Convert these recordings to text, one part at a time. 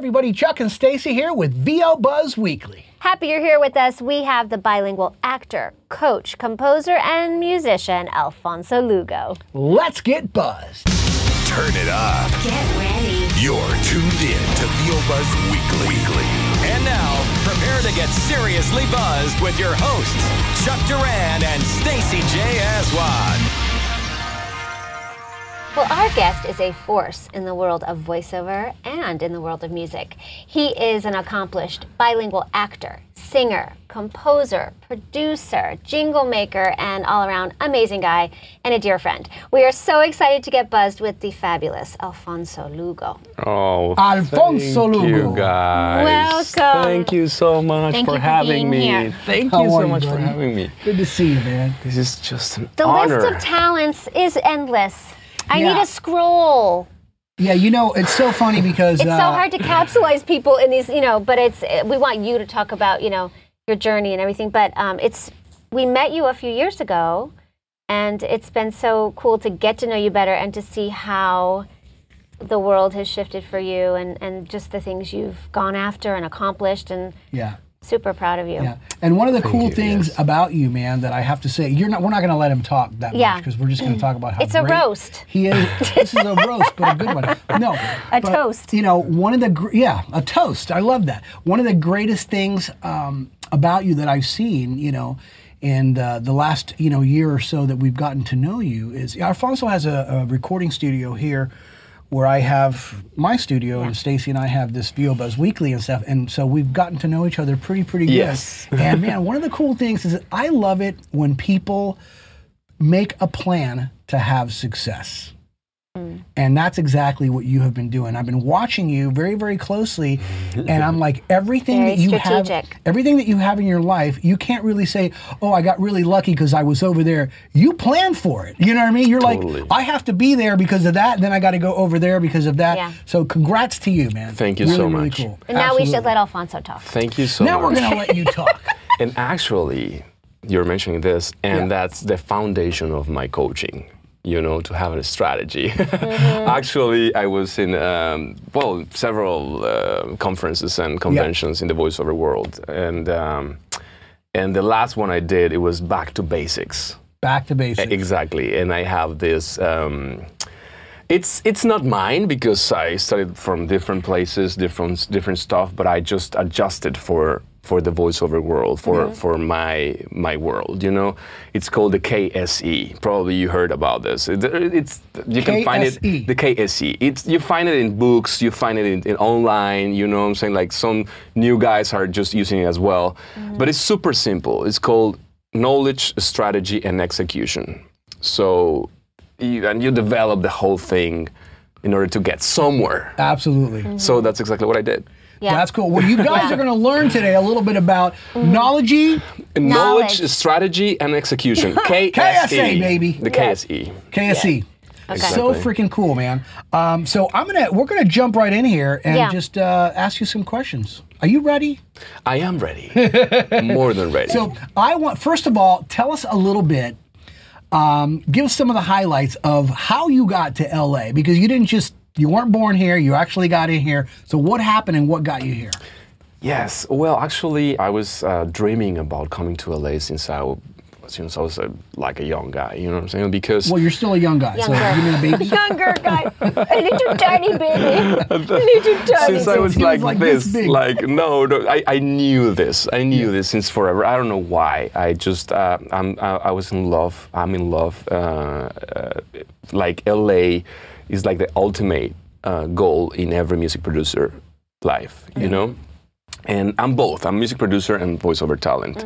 everybody, Chuck and Stacy here with VO Buzz Weekly. Happy you're here with us. We have the bilingual actor, coach, composer, and musician, Alfonso Lugo. Let's get buzzed. Turn it up. Get ready. You're tuned in to VO Buzz Weekly. Weekly. And now, prepare to get seriously buzzed with your hosts, Chuck Duran and Stacey J. Aswad. Well, our guest is a force in the world of voiceover and in the world of music. He is an accomplished bilingual actor, singer, composer, producer, jingle maker, and all around amazing guy and a dear friend. We are so excited to get buzzed with the fabulous Alfonso Lugo. Oh, Alfonso thank Lugo. you guys. Welcome. Thank you so much Thank for you for having being me. here. Thank How you are so you, much for having me. Good to see you, man. This is just an The honor. list of talents is endless. I Yeah. need a scroll. Yeah, you know, it's so funny because It's uh, so hard to capsulize people in these, you know, but it's uh, we want you to talk about, you know, your journey and everything. But um, it's we met you a few years ago, and it's been so cool to get to know you better and to see how the world has shifted for you and and just the things you've gone after and accomplished and yeah. Super proud of you. Yeah, and one of the cool you, things yes. about you, man, that I have to say, you're not. We're not going to let him talk that Yeah. much because we're just going to talk about how It's a roast. He is. this is a roast, but a good one. No, A but, toast. You know, one of the yeah, a toast. I love that. One of the greatest things um, about you that I've seen, you know. in uh, the last you know year or so that we've gotten to know you is Alfonso has a, a recording studio here where I have my studio and Stacey and I have this VO Buzz Weekly and stuff, and so we've gotten to know each other pretty pretty good. Yes. and man, one of the cool things is that I love it when people make a plan to have success. Mm. And that's exactly what you have been doing. I've been watching you very, very closely, and I'm like everything Very that you have, everything that you have in your life, you can't really say, "Oh, I got really lucky because I was over there." You planned for it. You know what I mean? You're Totally. like, "I have to be there because of that, then I got to go over there because of that." Yeah. So, congrats to you, man. Thank you really, so really much. Cool. And now we should let Alfonso talk. Thank you so Now much. Now we're gonna let you talk. And actually, you're mentioning this, and Yeah. that's the foundation of my coaching. You know, to have a strategy. Mm-hmm. actually, I was in um, well several uh, conferences and conventions in the voiceover world, and um, and the last one I did it was back to basics. Back to basics. Exactly, and I have this. Um, it's it's not mine because I studied from different places, different different stuff, but I just adjusted for for the voiceover world, for mm-hmm. for my my world. You know, it's called the KSE. Probably you heard about this. It- it's you can find it the KSE. It's you find it in books, you find it in, in online. You know what I'm saying? Like some new guys are just using it as well, mm-hmm. but it's super simple. It's called knowledge, strategy, and execution. So, you, and you develop the whole thing in order to get somewhere. Absolutely. So that's exactly what I did. Yeah. That's cool. Well, you guys are going to learn today a little bit about knowledge, Knowledge, Knowledge. strategy, and execution. KSE. KSA, baby. The KSE. KSE. So Exactly. freaking cool, man. Um, so I'm gonna we're gonna jump right in here and Yeah. just uh, ask you some questions. Are you ready? I am ready. More than ready. So I want first of all, tell us a little bit. Um, give us some of the highlights of how you got to LA because you didn't just you weren't born here. You actually got in here. So what happened and what got you here? Yes. Well, actually, I was uh, dreaming about coming to LA since I, w- since I was a, like a young guy. You know what I'm saying? Because Well, you're still a young guy, so Younger. you mean a baby? Younger guy, a little tiny baby, a little tiny since I was he was like, like this this, big. like no, no I, I knew this. I knew this since forever. I don't know why. I just uh, I'm, I, I was in love. I'm in love. Uh, uh, like LA is like the ultimate uh, goal in every music producer life. You know, and I'm both. I'm music producer and voiceover talent.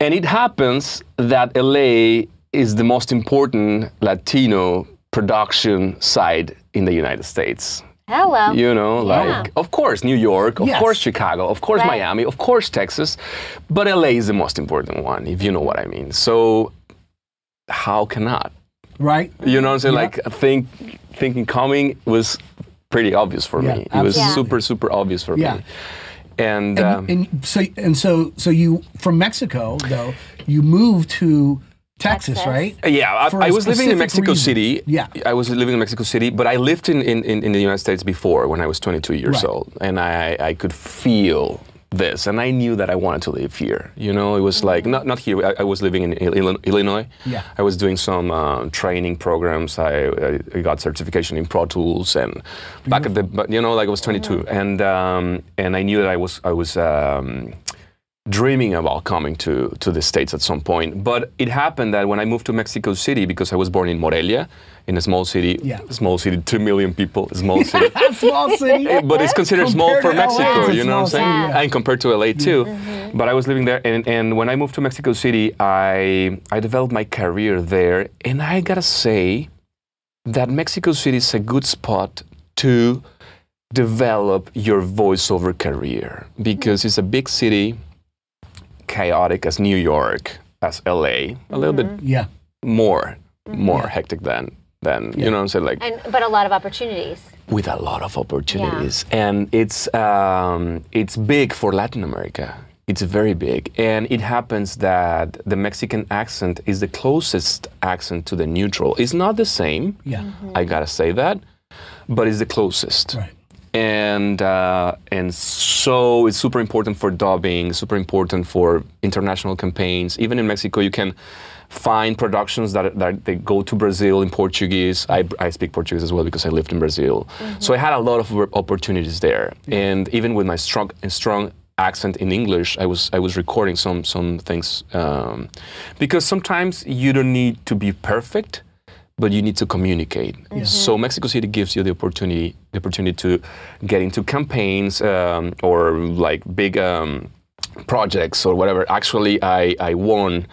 And it happens that LA is the most important Latino production side in the United States. Hello. You know, like, Yeah. of course, New York, of Yes. course, Chicago, of course, Right. Miami, of course, Texas, but LA is the most important one, if you know what I mean. So, how cannot? Right? You know what I'm saying? Yeah. Like, think, thinking coming was pretty obvious for Yeah, me. It was absolutely. super, super obvious for Yeah. me. And, And, um, and so and so so you from Mexico though you moved to Texas, Texas. right? Uh, Yeah, I, I, a I was living in Mexico reason. City. Yeah. I was living in Mexico City, but I lived in, in, in, in the United States before when I was 22 years Right. old, and I, I could feel this, and I knew that I wanted to live here. You know, it was like not not here. I, I was living in Illinois. Yeah. I was doing some uh, training programs. I, I, got certification in Pro Tools, and back at the, but you know, like I was 22, and um, and I knew that I was I was. Um, dreaming about coming to, to the States at some point. But it happened that when I moved to Mexico City, because I was born in Morelia, in a small city, Yeah. small city, two million people, small city. Small city. Eh, but it's considered small for Mexico, you know what I'm saying? yeah. And compared to LA too. But I was living there, and, and when I moved to Mexico City, I, I developed my career there. And I gotta say that Mexico City is a good spot to develop your voiceover career because it's a big city, chaotic as New York, as LA, a. Little bit Yeah. more, more hectic than, than you know what I'm saying? Like, And but a lot of opportunities. with a lot of opportunities. And it's um, it's big for latin america. It's very big. And it happens that the mexican accent is the closest accent to the neutral. It's not the same. Yeah. i gotta say that. But it's the closest. Right. And uh, and so it's super important for dubbing, super important for international campaigns. Even in Mexico, you can find productions that, that they go to Brazil in Portuguese. I, I speak Portuguese as well because I lived in Brazil, so I had a lot of opportunities there. And even with my strong strong accent in English, I was I was recording some some things um, because sometimes you don't need to be perfect but you need to communicate. So Mexico City gives you the opportunity, the opportunity to get into campaigns um, or like big um, projects or whatever. Actually, I, I won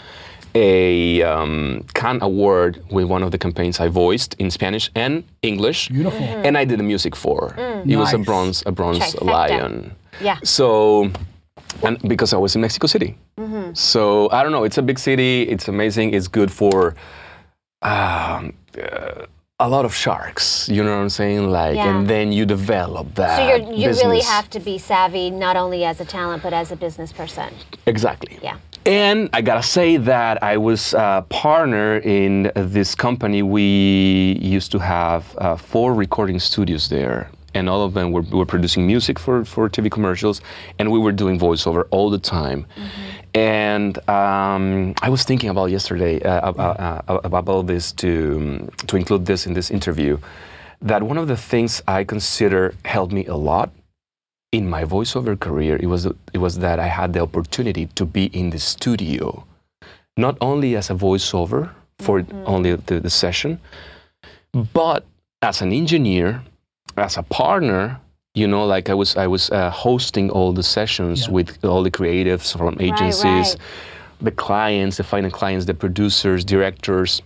a um, Cannes Award with one of the campaigns I voiced in Spanish and English. Beautiful. And I did the music for. It was a bronze, a bronze Trifecta. lion. Yeah. So, and because I was in Mexico City. So I don't know. It's a big city. It's amazing. It's good for um, uh, a lot of sharks. You know what I'm saying? Like, Yeah. and then you develop that. So you're, you really have to be savvy, not only as a talent but as a business person. exactly. Yeah. And I gotta say that I was a partner in this company. We used to have uh, four recording studios there, and all of them were, were producing music for, for TV commercials, and we were doing voiceover all the time. And um, I was thinking about yesterday uh, about, uh, about this to to include this in this interview. That one of the things I consider helped me a lot in my voiceover career, it was it was that I had the opportunity to be in the studio, not only as a voiceover for only the, the session, but as an engineer, as a partner. You know, like I was I was uh, hosting all the sessions Yeah. with all the creatives from agencies, right. the clients, the final clients, the producers, directors.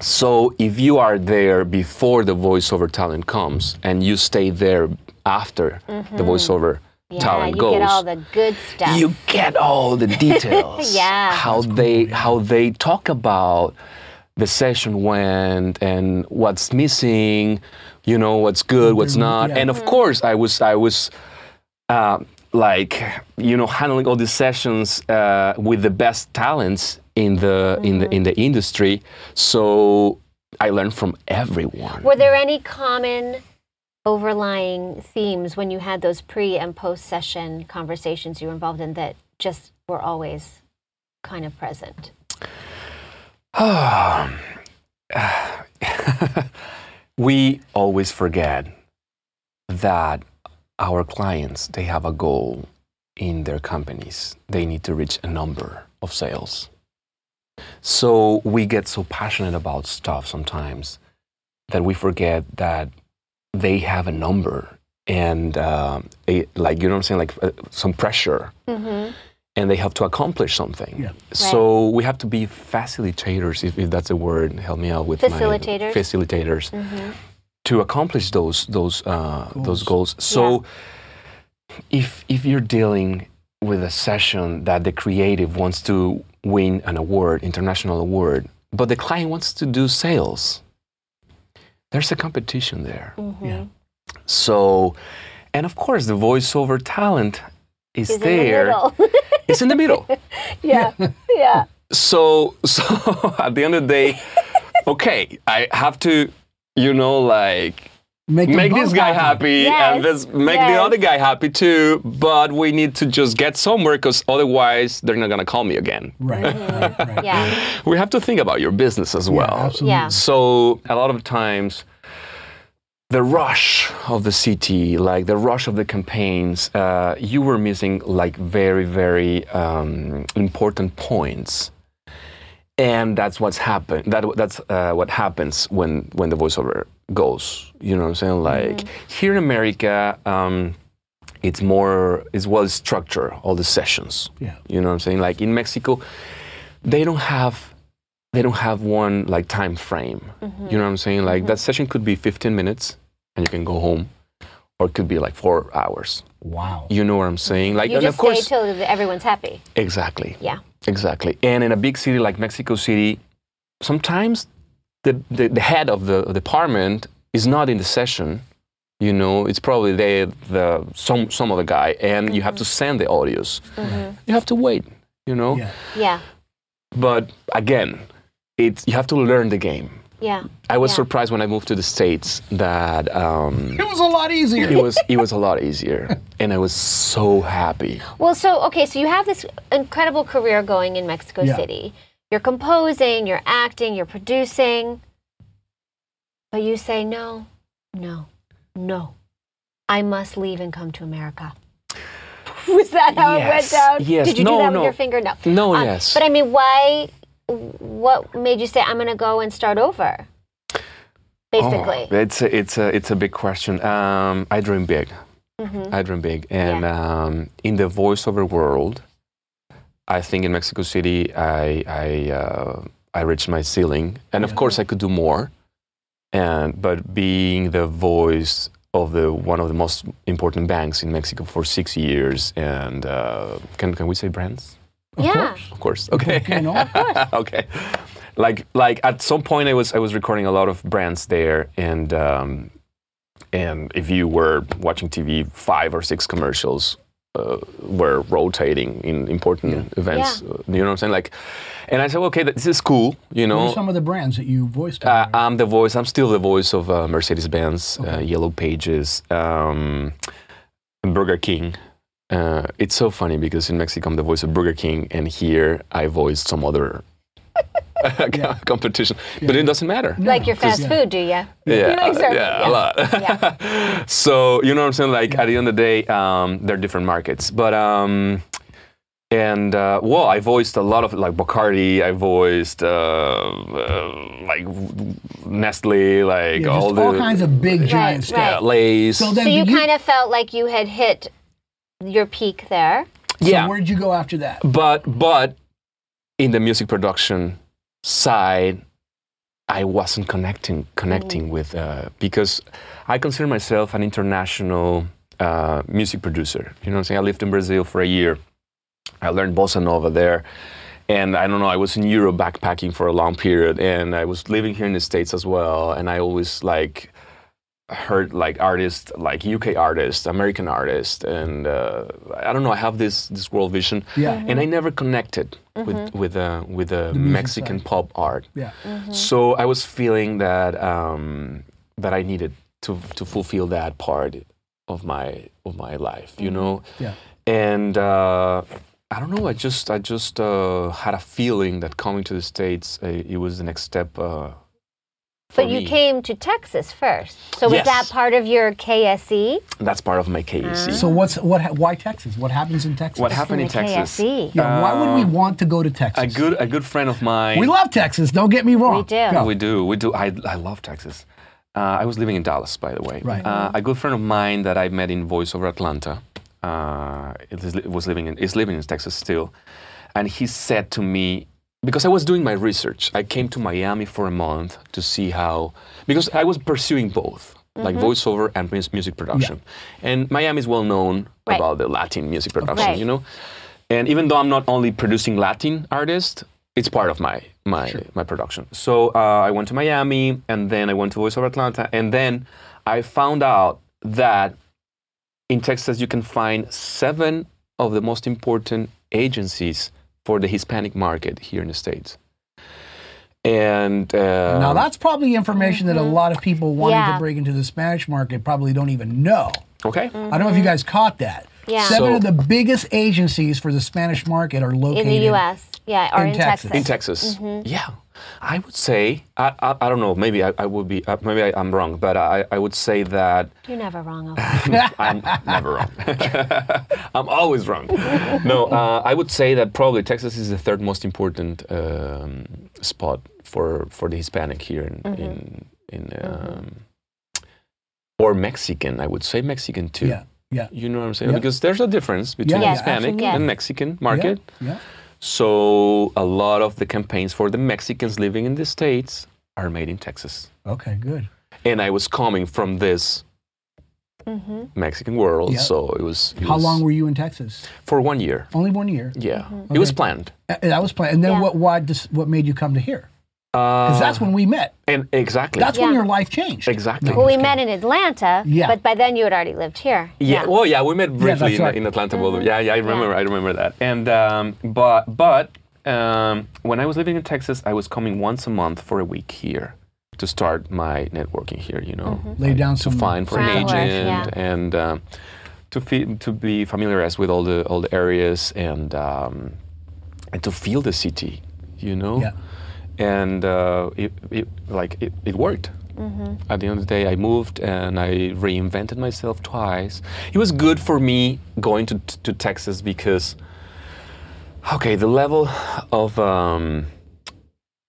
So if you are there before the voiceover talent comes and you stay there after the voiceover Yeah, talent you goes, get all the good stuff. you get all the details. Yeah. How they how they talk about the session went and what's missing, you know, what's good, what's not. yeah. And of course I was I was uh, like you know handling all these sessions uh, with the best talents in the in the in the industry. So I learned from everyone. Were there any common overlying themes when you had those pre and post session conversations you were involved in that just were always kind of present? we always forget that our clients they have a goal in their companies. They need to reach a number of sales. So we get so passionate about stuff sometimes that we forget that they have a number and uh, a, like you know what i'm saying? Like uh, some pressure Mm-hmm. And they have to accomplish something. Yeah. So we have to be facilitators, if, if that's a word. Help me out with Facilitators. my facilitators Mm-hmm. to accomplish those those uh, those goals. So if if you're dealing with a session that the creative wants to win an award, international award, but the client wants to do sales, there's a competition there. Mm-hmm. Yeah. So, and of course, the voiceover talent is Is there. in the middle. It's in the middle. yeah. yeah. so so at the end of the day, okay, I have to, you know, like Make, make this guy happy and Yes, let's make the other guy happy too. But we need to just get somewhere because otherwise they're not gonna call me again. Right. right, right. Yeah. We have to think about your business as well. absolutely. Yeah. So a lot of times, the rush of the city, like the rush of the campaigns, uh, you were missing like very, very um, important points, and that's what's happened. That that's uh, what happens when when the voiceover goes. You know what I'm saying? Like here in America. Um, it's more it's well structured all the sessions Yeah. you know what i'm saying like in mexico they don't have they don't have one like time frame you know what i'm saying like that session could be 15 minutes and you can go home or it could be like four hours Wow. you know what i'm saying like You and just of course stay till everyone's happy. exactly Yeah. exactly and in a big city like mexico city sometimes the, the, the head of the department is not in the session you know it's probably they the some some other guy and you have to mm-hmm. send the audios mm-hmm. you have to wait you know Yeah. Yeah. but again it's you have to learn the game Yeah. i was Yeah. surprised when i moved to the states that um, It was a lot easier. it was it was a lot easier and i was so happy Well, so okay, so you have this incredible career going in Mexico Yeah. City. You're composing, you're acting, you're producing, but you say no, no, no. I must leave and come to America. Was that how it went down? yes. Did you do No, that with your finger? No. No, Um, yes. But I mean, why? What made you say I'm going to go and start over? Basically. Oh, it's a, it's a it's a big question. Um, I dream big. I dream big, and um, in the voiceover world, I think in Mexico City, I I uh, I reached my ceiling, and of course I could do more. And but being the voice of the one of the most important banks in Mexico for six years, and uh, can can we say brands? Of yeah. course. Of course. Okay. You know? of course. okay. Like like at some point I was I was recording a lot of brands there and um, and if you were watching TV, five or six commercials uh, were rotating in important events. Yeah. uh, You know what I'm saying? Like, and I said, okay, this is cool. You What know, are some of the brands that you voiced? uh. I'm the voice. I'm still the voice of uh, Mercedes-Benz, uh, Yellow Pages, um, Burger King. Uh, it's so funny because in Mexico I'm the voice of Burger King, and here I voiced some other competition. But it doesn't matter. Like your fast yeah. food, do you? Yeah, You like certain- yeah, a lot. so you know what I'm saying? Like at the end of the day, um, they're different markets, but um, and uh, well, I voiced a lot of like Bacardi. I voiced uh, uh, like Nestle, like Yeah, all just the all kinds of big giant right. stuff. yeah, Lay's. So then So you did kind of felt like you had hit your peak there. so yeah, where did you go after that? but but in the music production side i wasn't connecting connecting with uh, because i consider myself an international uh, music producer. You know what i'm saying? I lived in brazil for a year. I learned bossa nova there. And i don't know i was in europe backpacking for a long period. And i was living here in the states as well. And i always like heard like artists like uk artists american artists and uh, i don't know i have this this world vision Yeah. and I never connected with with uh, with the, Mexican side. pop art. Yeah. So I was feeling that um, that I needed to to fulfill that part of my of my life, you know. Yeah. And uh, I don't know. I just I just uh, had a feeling that coming to the states, uh, it was the next step. Uh, for But you me. came to Texas first. So was Yes. that part of your? KSE? That's part of my KSE. So what's what? Why Texas? What happens in Texas? what happened in the Texas? KSE. Yeah. why would we want to go to Texas? A good a good friend of mine. We love Texas. Don't get me wrong. We do. Go. We do. We do. I, I love Texas. Uh, I was living in Dallas, by the way. Right. Uh, a good friend of mine that I met in Voice Over Atlanta uh, it is, was living in, is living in Texas still. And he said to me, because I was doing my research, I came to Miami for a month to see how, because I was pursuing both, like voiceover and music production. And Miami is well known Right. about the Latin music production, Right. you know? And even though I'm not only producing Latin artists, it's part of my my my production. So uh, I went to Miami, and then I went to Voice Over Atlanta, and then I found out that in Texas you can find seven of the most important agencies for the Hispanic market here in the states. And uh, now that's probably information that a lot of people wanting Yeah. to break into the Spanish market probably don't even know. okay. I don't know if you guys caught that. Yeah. Seven So- of the biggest agencies for the Spanish market are located in the U.S. Yeah, or in in, Texas. Texas. In Texas, Mm-hmm. yeah, I would say I, I, I don't know. Maybe I, I would be. Uh, maybe I, I'm wrong, but I, I would say that You're never wrong. I'm never wrong. I'm always wrong. No, uh, I would say that probably Texas is the third most important um, spot for for the Hispanic here in Mm-hmm. in, in um, or Mexican. I would say Mexican too. Yeah, yeah. You know what I'm saying? Yeah. Because there's a difference between Yeah, yeah, Hispanic absolutely. and Mexican market. Yeah. So a lot of the campaigns for the Mexicans living in the states are made in Texas. Okay, good. And I was coming from this Mm-hmm. Mexican world, Yeah. so it was. it How was long were you in Texas? for one year? Only one year. Yeah, Mm-hmm. it was planned. Uh, That was planned. And then Yeah. what? Why? Just, what made you come to here? Because Because that's when we met. and exactly. That's when your life changed. Exactly. No, Well, we met in Atlanta, Yeah. but by then you had already lived here. yeah, Well, yeah, we met briefly that's in, right. in Atlanta. Well, yeah, yeah, I remember. I remember that. And um, but but um, when I was living in Texas, I was coming once a month for a week here to start my networking here. You know, Lay down to some find for an agent yeah. and um, to fe- to be familiarized with all the all the areas and um, and to feel the city. You know. Yeah. And uh, it, it like it, it worked. At the end of the day, I moved and I reinvented myself twice. It was good for me going to, to Texas because, okay, the level of um,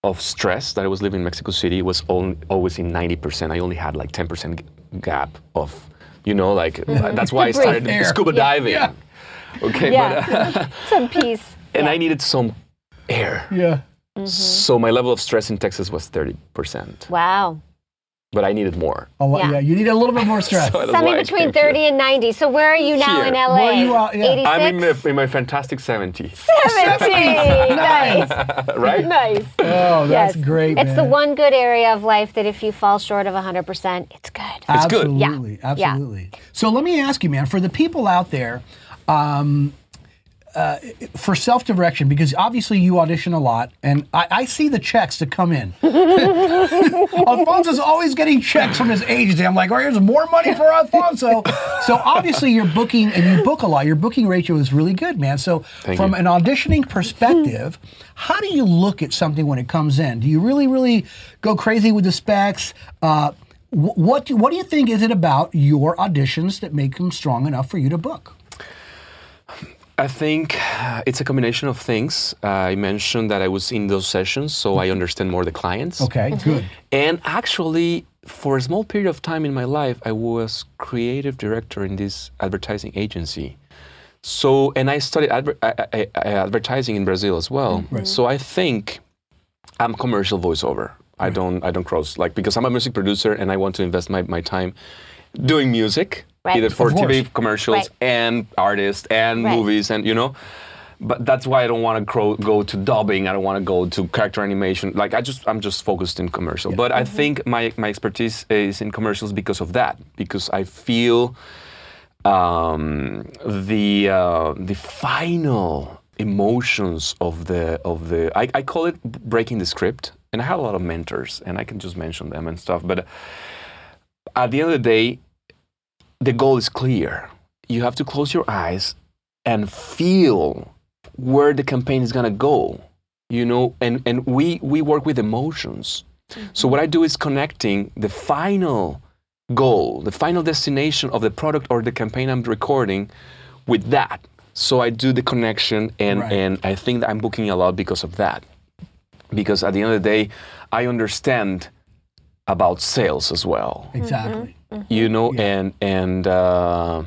of stress that I was living in Mexico City was only, always in ninety percent. I only had like ten percent gap of, you know, like that's why I started Air. scuba Yeah. diving. Yeah. Okay, Yeah. but uh, Some peace. and Yeah. I needed some air. Yeah. So my level of stress in Texas was 30%, Wow. but I needed more. A lot, Yeah. yeah. You need a little bit more stress. So Something between came here. 30 and 90. So where are you now Here. in LA? Where are you out- yeah. I'm in, the, in my fantastic 70, 70. nice. right? Nice. Oh, that's yes. great. It's the one good area of life that if you fall short of 100%, it's good. It's good. Yeah. Absolutely, Yeah. absolutely. So let me ask you, man, for the people out there, um, uh, for self-direction, because obviously you audition a lot, and I, I see the checks that come in. Alfonso's always getting checks from his agency. I'm like, oh, here's more money for Alfonso. so obviously you're booking, and you book a lot. Your booking ratio is really good, man. So Thank from you. an auditioning perspective, how do you look at something when it comes in? Do you really, really go crazy with the specs? Uh, what do, what do you think is it about your auditions that make them strong enough for you to book? I think uh, it's a combination of things. Uh, I mentioned that I was in those sessions, so I understand more the clients. Okay, good. And actually, for a small period of time in my life, I was creative director in this advertising agency. So, and I studied adver- I, I, I, advertising in Brazil as well. So I think I'm commercial voiceover. I don't I don't cross like because I'm a music producer and I want to invest my, my time doing music, Right. either for TV commercials Right. and artists and Right. movies and you know. But that's why I don't want to grow, go to dubbing. I don't want to go to character animation. Like I just, I'm just focused in commercial. But I think my, my expertise is in commercials because of that. Because I feel um, the uh, the final emotions of the of the. I, I call it breaking the script. And I have a lot of mentors, and I can just mention them and stuff. But at the end of the day, the goal is clear. You have to close your eyes and feel where the campaign is gonna go. You know, and, and we we work with emotions. Mm-hmm. So what I do is connecting the final goal, the final destination of the product or the campaign I'm recording with that. So I do the connection and, Right. and I think that I'm booking a lot because of that. Because at the end of the day, I understand about sales as well mm-hmm. Exactly. You mm-hmm. know Yeah. and and uh,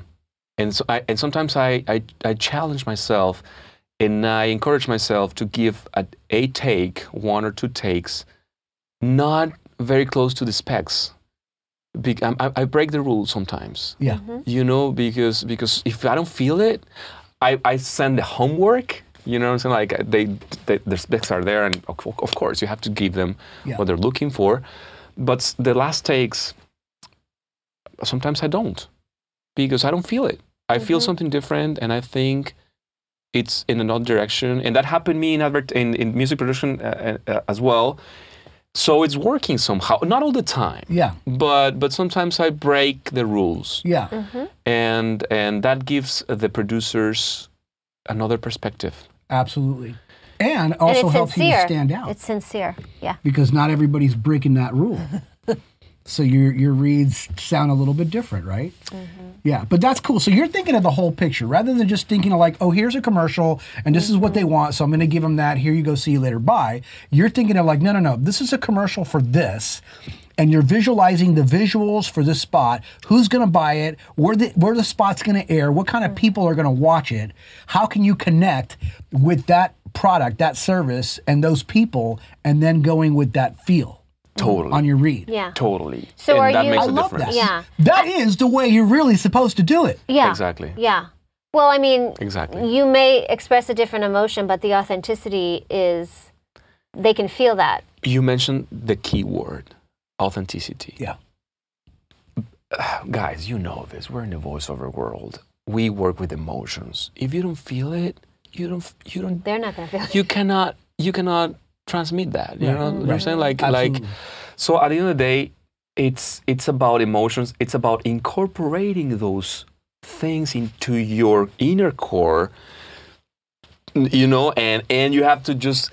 and so I, and sometimes I, I I challenge myself and I encourage myself to give a, a take one or two takes not very close to the specs Be- I, I- I break the rules sometimes Yeah. Mm-hmm. you know because because if I don't feel it I, I send the homework you know what I'm saying like uh, they, they the specs are there and of, of course you have to give them Yeah. what they're looking for but the last takes sometimes I don't because I don't feel it. I feel something different, and I think it's in another direction, and that happened to me in advert in, in music production uh, uh, as well. So it's working somehow, not all the time. Yeah. But but sometimes I break the rules, Yeah. and and that gives the producers another perspective. Absolutely. And And also it's helps you sincere. to stand out It's sincere. Yeah. because not everybody's breaking that rule. so your your reads sound a little bit different, right? Mm-hmm. Yeah, but that's cool. So you're thinking of the whole picture rather than just thinking of like, oh, here's a commercial and this is what they want, so I'm going to give them that. Here you go, see you later, bye. You're thinking of like, no, no, no, this is a commercial for this. And you're visualizing the visuals for this spot. Who's going to buy it? Where the where the spot's going to air? What kind of mm-hmm. people are going to watch it? How can you connect with that product, that service, and those people, and then going with that feel Totally. on your read? Yeah. Totally. So and are that you- makes I a love difference. that. Yeah. That is the way you're really supposed to do it. Yeah. Exactly. Yeah. Well, I mean, Exactly. you may express a different emotion, but the authenticity is, they can feel that. You mentioned the key word, authenticity. Yeah. Guys, you know this. We're in the voiceover world. We work with emotions. If you don't feel it, you don't. You don't. They're not going to feel it. You cannot. You cannot transmit that. You Right, know what I'm saying? Like, like. So at the end of the day, it's it's about emotions. It's about incorporating those things into your inner core. You know, and and you have to just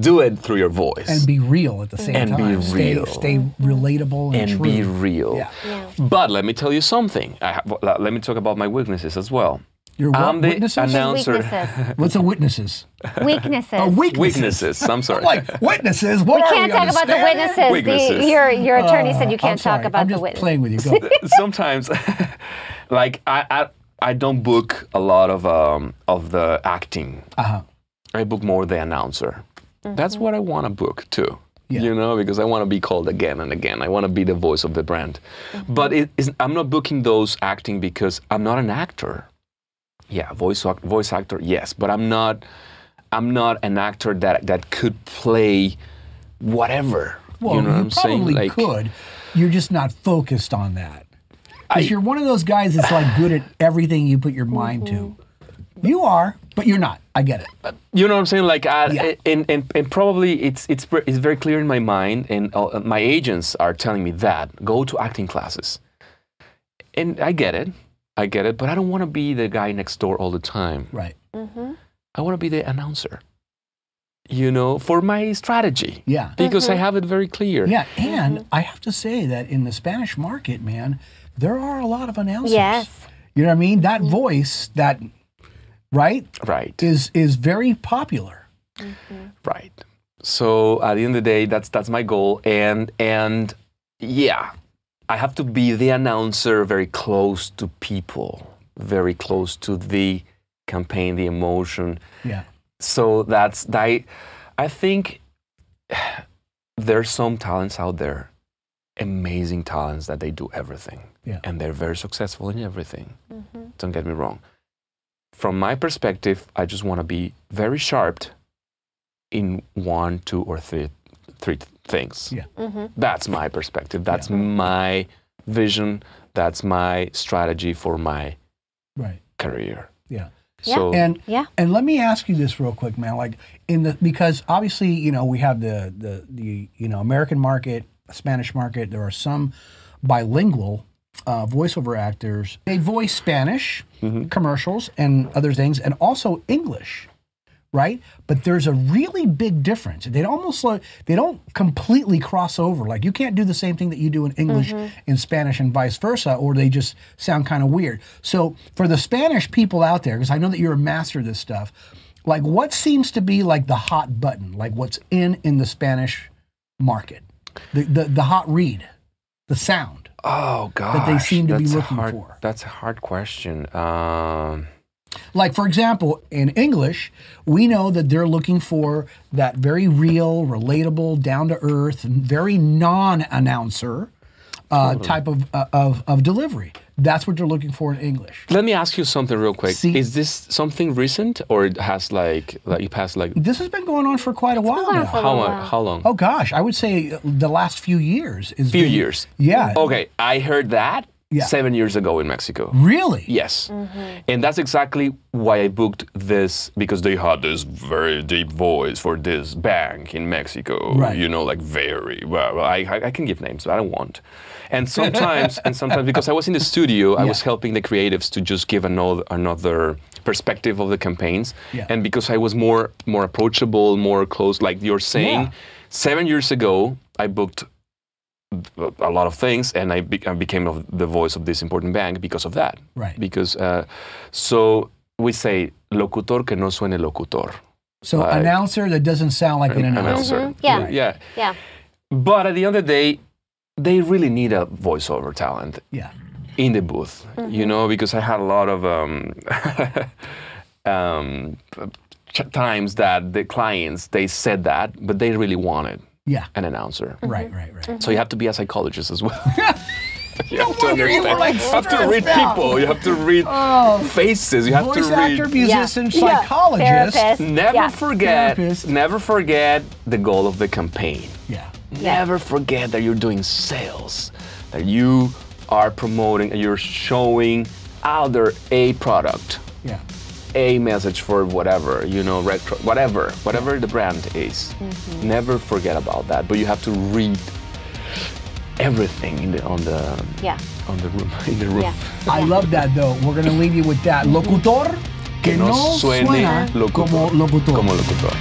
do it through your voice and be real at the same time. And be time. Stay, real. stay relatable and, and true. be real. Yeah. Yeah. But let me tell you something. I have, let let me talk about my weaknesses as well. Your what? I'm the witnesses? announcer. Weaknesses. What's a witnesses? Weaknesses. Oh, weaknesses. Weaknesses. I'm sorry. I'm like witnesses. What we are can't we, talk about the witnesses. Witnesses. The, your your attorney said you Uh, can't talk about I'm the witnesses. playing with you. Go. Sometimes, like I, I I don't book a lot of um of the acting. Uh-huh. I book more the announcer. That's what I want to book too. Yeah. You know, because I want to be called again and again. I want to be the voice of the brand. But it is, I'm not booking those acting because I'm not an actor. Yeah, voice voice actor, yes, but I'm not. I'm not an actor that that could play whatever. Well, you know what I'm saying? probably Like, could. You're just not focused on that. I- Because you're one of those guys that's like good at everything you put your mind to. You are, but you're not. I get it. You know what I'm saying? Like, I, Yeah. and, and and probably it's it's it's very clear in my mind, and uh, my agents are telling me that go to acting classes, and I get it, I get it, but I don't want to be the guy next door all the time. Right. Mm-hmm. I want to be the announcer. You know, for my strategy, Yeah. because I mm-hmm. have it very clear. Yeah, and mm-hmm. I have to say that in the Spanish market, man, there are a lot of announcers. Yes. You know what I mean? That voice, that right, Right. is is very popular. Right. So at the end of the day, that's that's my goal, and and yeah, I have to be the announcer, very close to people, very close to the campaign, the emotion. Yeah. So that's that. I think there's some talents out there, amazing talents that they do everything, Yeah. and they're very successful in everything. Mm-hmm. Don't get me wrong. From my perspective, I just want to be very sharp in one, two, or three, three things. Yeah. That's my perspective. That's my vision. That's my strategy for my Right. career. Yeah. Yeah. So And Yeah. and let me ask you this real quick, man. Like in the because obviously you know we have the the the you know American market, Spanish market. There are some bilingual uh, voiceover actors. They voice Spanish commercials and other things, and also English, right? But there's a really big difference. They almost like they don't completely cross over. Like you can't do the same thing that you do in English in Spanish and vice versa, or they just sound kind of weird. So for the Spanish people out there, because I know that you're a master of this stuff, like what seems to be like the hot button, like what's in in the Spanish market, the the, the hot read, the sound. Oh God, that they seem to be that's looking hard, for. That's a hard question. Um, Like, for example, in English, we know that they're looking for that very real, relatable, down to earth, very non announcer uh, type of, uh, of, of delivery. That's what they're looking for in English. let me ask you something real quick. See- Is this something recent, or it has like like you passed like This has been going on for quite a while going now. for a how little long? How long? Oh, gosh, I would say the last few years is. few been- years. Yeah. Okay, I heard that, Yeah. seven years ago in Mexico. Really? Yes. Mm-hmm. And that's exactly why I booked this because they had this very deep voice for this bank in Mexico. Right. You know, like very well. I, I, I can give names, but I don't want. And sometimes, and sometimes because I was in the studio, I was helping the creatives to just give another another perspective of the campaigns. Yeah. And because I was more more approachable, more close, like you're saying, Yeah. seven years ago, I booked a lot of things, and I, be- I became of the voice of this important bank because of that. Right. Because uh, so we say locutor que no suene locutor. So Right. announcer that doesn't sound like an announcer. Announcer. Yeah. Right. Yeah. Yeah. But at the end of the day, they really need a voiceover talent Yeah. in the booth, you know, because I had a lot of um, um, ch- times that the clients they said that, but they really wanted Yeah. an announcer. Right, right, right. Mm-hmm. So you have to be a psychologist as well. you have wonder you like, You have to read out. people. You have to read oh. faces. You have Voice to read. actor, musician, Yeah. psychologist. Therapist. Never Yeah. forget. Therapist. Never forget the goal of the campaign. Yeah. Never forget that you're doing sales, that you are promoting, and you're showing out there a product, Yeah. A message for whatever, you know, retro, whatever, whatever the brand is. Mm-hmm. Never forget about that. But you have to read everything in the, on the Yeah. on the room in the room. Yeah. I love that though. We're going to leave you with that. Locutor que no suena como locutor. Como locutor.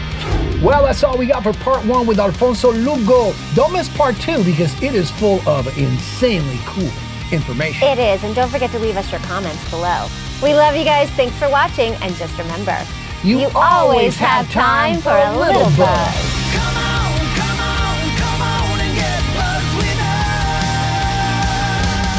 Well, that's all we got for part one with Alfonso Lugo. Don't miss part two because it is full of insanely cool information. It is. And don't forget to leave us your comments below. We love you guys. Thanks for watching. And just remember, You always have time for a little buzz. Come on, come on, come on and get buzzed with us.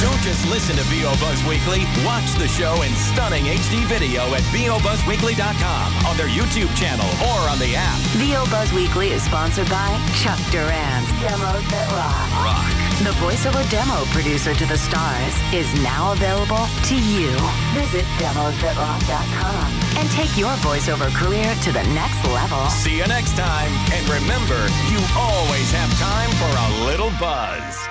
Don't just listen to VO Buzz Weekly. Watch the show in stunning HD video at VOBuzzWeekly.com on their YouTube channel or on the app. VO Buzz Weekly is sponsored by Chuck Duran's Demos That Rock. Rock. The voiceover demo producer to the stars is now available to you. Visit demosthatrock.com and take your voiceover career to the next level. See you next time. And remember, you always have time for a little buzz.